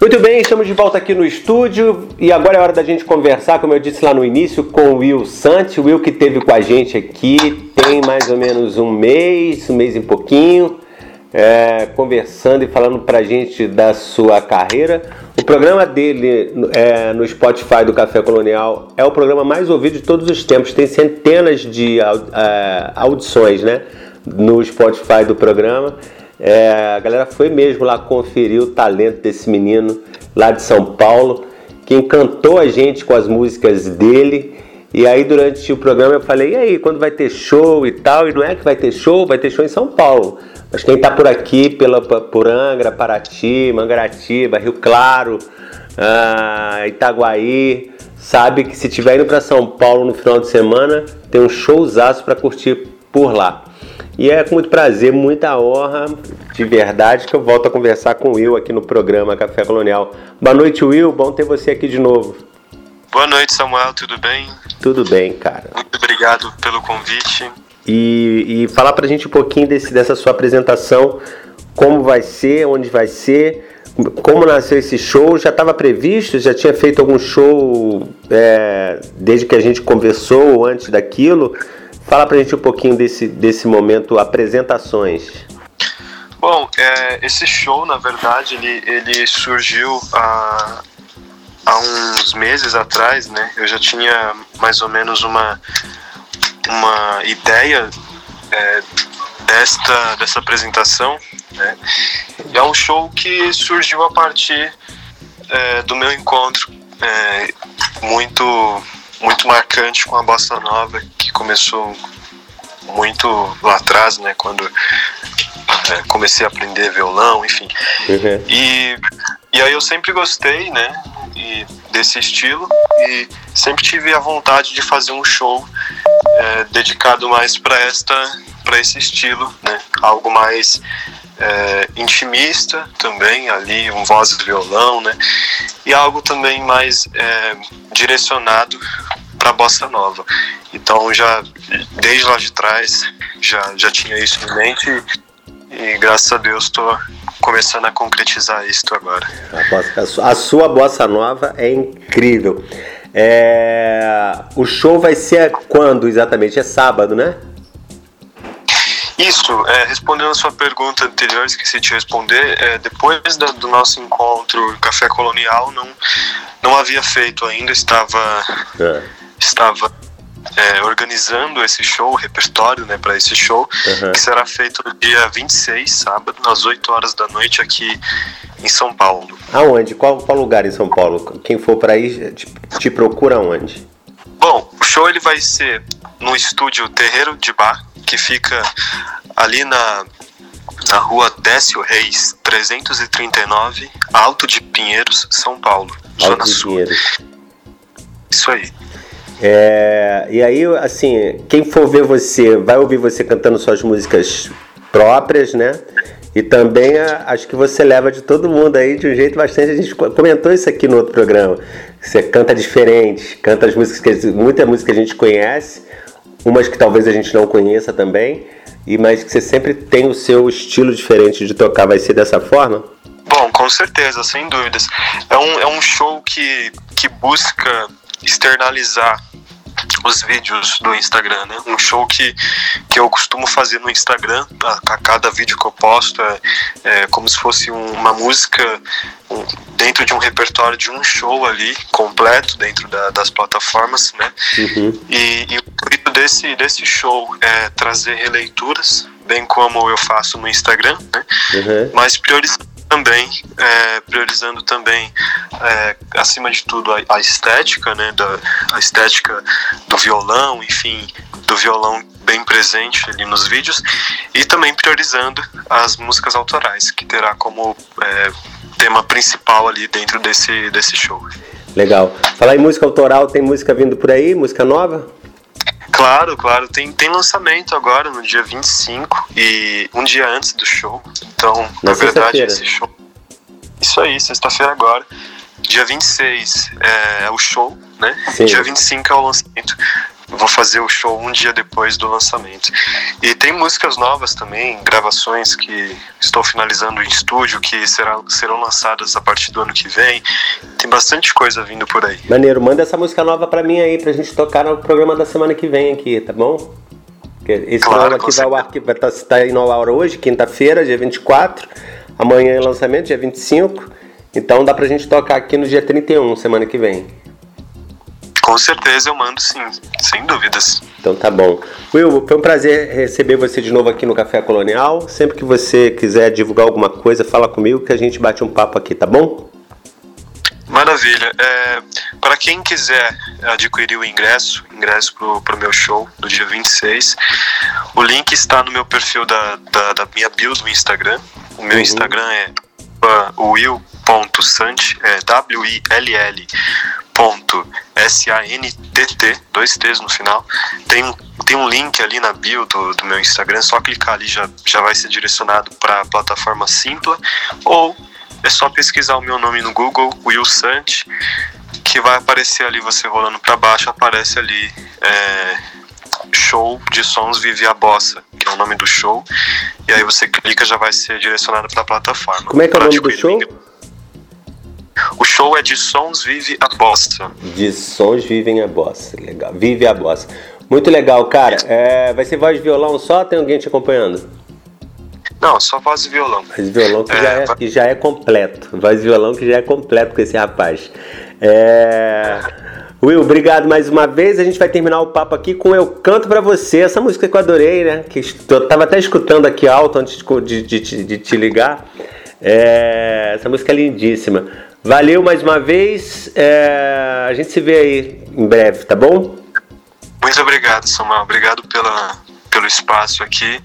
Muito bem, estamos de volta aqui no estúdio e agora é hora da gente conversar, como eu disse lá no início, com o Will Santos. O Will que esteve com a gente aqui tem mais ou menos um mês, um mês e pouquinho, é, conversando e falando pra gente da sua carreira. O programa dele é, no Spotify do Café Colonial é o programa mais ouvido de todos os tempos. Tem centenas de é, audições né, no Spotify do programa. É, a galera foi mesmo lá conferir o talento desse menino lá de São Paulo, que encantou a gente com as músicas dele. E aí durante o programa eu falei, e aí, quando vai ter show e tal? E não é que vai ter show, vai ter show em São Paulo. Mas quem está por aqui, pela, por Angra, Paraty, Mangaratiba, Rio Claro, ah, Itaguaí, sabe que se tiver indo para São Paulo no final de semana, tem um showzaço para curtir por lá. E é com muito prazer, muita honra, de verdade, que eu volto a conversar com o Will aqui no programa Café Colonial. Boa noite, Will. Bom ter você aqui de novo. Boa noite, Samuel. Tudo bem? Tudo bem, cara. Muito obrigado pelo convite. E, e falar pra gente um pouquinho desse, dessa sua apresentação, como vai ser, onde vai ser, como nasceu esse show? Já estava previsto? Já tinha feito algum show é, desde que a gente conversou ou antes daquilo? Fala pra gente um pouquinho desse, desse momento, apresentações. Bom, é, esse show, na verdade, ele, ele surgiu há, há uns meses atrás, né? Eu já tinha mais ou menos uma, uma ideia é, desta, dessa apresentação, né? E é um show que surgiu a partir é, do meu encontro é, muito muito marcante com a bossa nova que começou muito lá atrás, né, quando é, comecei a aprender violão, enfim. Uhum. E, e aí eu sempre gostei, né, e, desse estilo e sempre tive a vontade de fazer um show é, dedicado mais para esta para esse estilo, né, algo mais é, intimista também ali um voz e violão, né, e algo também mais é, direcionado para bossa nova. Então já desde lá de trás já já tinha isso em mente e, e graças a Deus estou começando a concretizar isso agora. A, bossa, a sua bossa nova é incrível. É, o show vai ser quando exatamente? É sábado, né? Isso, é, respondendo a sua pergunta anterior, esqueci de responder. É, depois da, do nosso encontro Café Colonial, não, não havia feito ainda, estava, é. estava é, organizando esse show, o repertório né, para esse show, uhum. que será feito no dia 26, sábado, às 8 horas da noite, aqui em São Paulo. Aonde? Qual, qual lugar em São Paulo? Quem for para aí te, te procura onde? Bom, o show ele vai ser no estúdio Terreiro de Bar, que fica ali na, na rua Décio Reis, 339, Alto de Pinheiros, São Paulo, Alto Zona de Sul. Pinheiros. Isso aí. É, e aí, assim, quem for ver você, vai ouvir você cantando suas músicas próprias, né? E também acho que você leva de todo mundo aí de um jeito bastante. A gente comentou isso aqui no outro programa. Você canta diferente, canta as músicas que muita música a gente conhece, umas que talvez a gente não conheça também, e mas que você sempre tem o seu estilo diferente de tocar, vai ser dessa forma? Bom, com certeza, sem dúvidas. É um, é um show que, que busca externalizar os vídeos do Instagram, né? Um show que, que eu costumo fazer no Instagram, a, a cada vídeo que eu posto é, é como se fosse um, uma música um, dentro de um repertório de um show ali, completo, dentro da, das plataformas, né? Uhum. E, e o intuito desse, desse show é trazer releituras, bem como eu faço no Instagram, né? Uhum. Mas priorizando também é, priorizando também é, acima de tudo a, a, estética né da a estética do violão enfim do violão bem presente ali nos vídeos e também priorizando as músicas autorais que terá como é, tema principal ali dentro desse desse show. Legal. Falar em música autoral tem música vindo por aí? Música nova Claro, claro. Tem, tem lançamento agora no dia 25 e um dia antes do show. Então, na, na verdade, esse show. Isso aí, sexta-feira agora. Dia 26 é, é o show, né? Sim. Dia 25 é o lançamento. Vou fazer o show um dia depois do lançamento. E tem músicas novas também, gravações que estou finalizando em estúdio, que será, serão lançadas a partir do ano que vem. Tem bastante coisa vindo por aí. Maneiro, manda essa música nova pra mim aí, pra gente tocar no programa da semana que vem aqui, tá bom? Esse claro, programa aqui vai ao ar, que vai estar tá, tá indo ao ar hoje, quinta-feira, dia 24. Amanhã é lançamento, dia 25. Então dá pra gente tocar aqui no dia 31, semana que vem. Com certeza eu mando sim, sem dúvidas. Então tá bom. Will, foi um prazer receber você de novo aqui no Café Colonial. Sempre que você quiser divulgar alguma coisa, fala comigo que a gente bate um papo aqui, tá bom? Maravilha. É, para quem quiser adquirir o ingresso, ingresso para o meu show do dia 26, o link está no meu perfil da, da, da minha bio do Instagram. O meu uhum. Instagram é will.sant, é W-I-L-L ponto S-A-N-T-T, dois T's no final. Tem um, tem um link ali na bio do, do meu Instagram, só clicar ali já, já vai ser direcionado para a plataforma Simpla, ou é só pesquisar o meu nome no Google, Will Sant, que vai aparecer ali, você rolando para baixo, aparece ali é, Show de Sons Vive a Bossa, que é o nome do show, e aí você clica já vai ser direcionado para a plataforma. Como é que é o nome do show? O show é de Sons Vive a Bossa. De Sons Vivem a Bossa, legal. Vive a Bossa. Muito legal, cara. É, vai ser voz de violão só tem alguém te acompanhando? Não, só voz e violão. Voz e violão que, é, já é, que já é completo. Voz e violão que já é completo com esse rapaz. É... Will, obrigado mais uma vez. A gente vai terminar o papo aqui com Eu Canto Pra Você, essa música que eu adorei, né? Que eu tava até escutando aqui alto antes de, de, de, de te ligar. É... Essa música é lindíssima. Valeu mais uma vez. É, a gente se vê aí em breve, tá bom? Muito obrigado, Samuel. Obrigado pela, pelo espaço aqui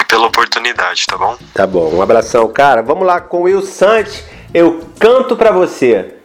e pela oportunidade, tá bom? Tá bom. Um abração, cara. Vamos lá com o Will Sante. Eu canto pra você.